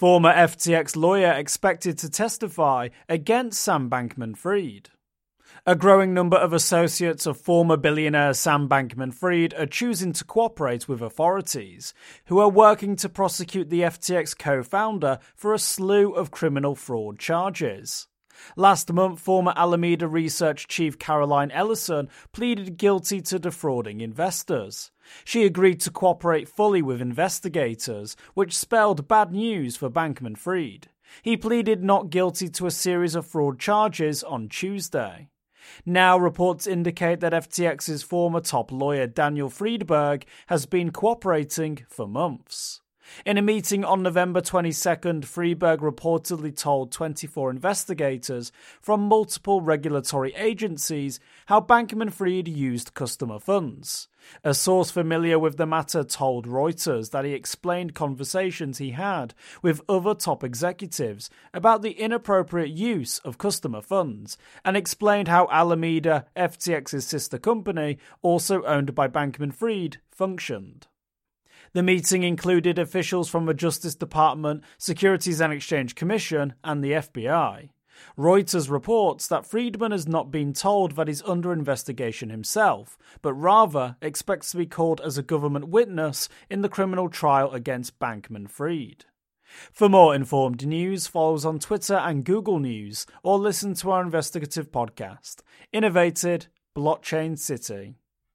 Former FTX lawyer expected to testify against Sam Bankman Fried. A growing number of associates of former billionaire Sam Bankman Fried are choosing to cooperate with authorities, who are working to prosecute the FTX co founder for a slew of criminal fraud charges. Last month, former Alameda Research chief Caroline Ellison pleaded guilty to defrauding investors. She agreed to cooperate fully with investigators, which spelled bad news for Bankman Fried. He pleaded not guilty to a series of fraud charges on Tuesday. Now, reports indicate that FTX's former top lawyer Daniel Friedberg has been cooperating for months. In a meeting on November 22nd, Friedberg reportedly told 24 investigators from multiple regulatory agencies how Bankman Fried used customer funds. A source familiar with the matter told Reuters that he explained conversations he had with other top executives about the inappropriate use of customer funds and explained how Alameda, FTX's sister company, also owned by Bankman Fried, functioned. The meeting included officials from the Justice Department, Securities and Exchange Commission, and the FBI. Reuters reports that Friedman has not been told that he's under investigation himself, but rather expects to be called as a government witness in the criminal trial against Bankman Fried. For more informed news, follow us on Twitter and Google News, or listen to our investigative podcast, Innovated Blockchain City.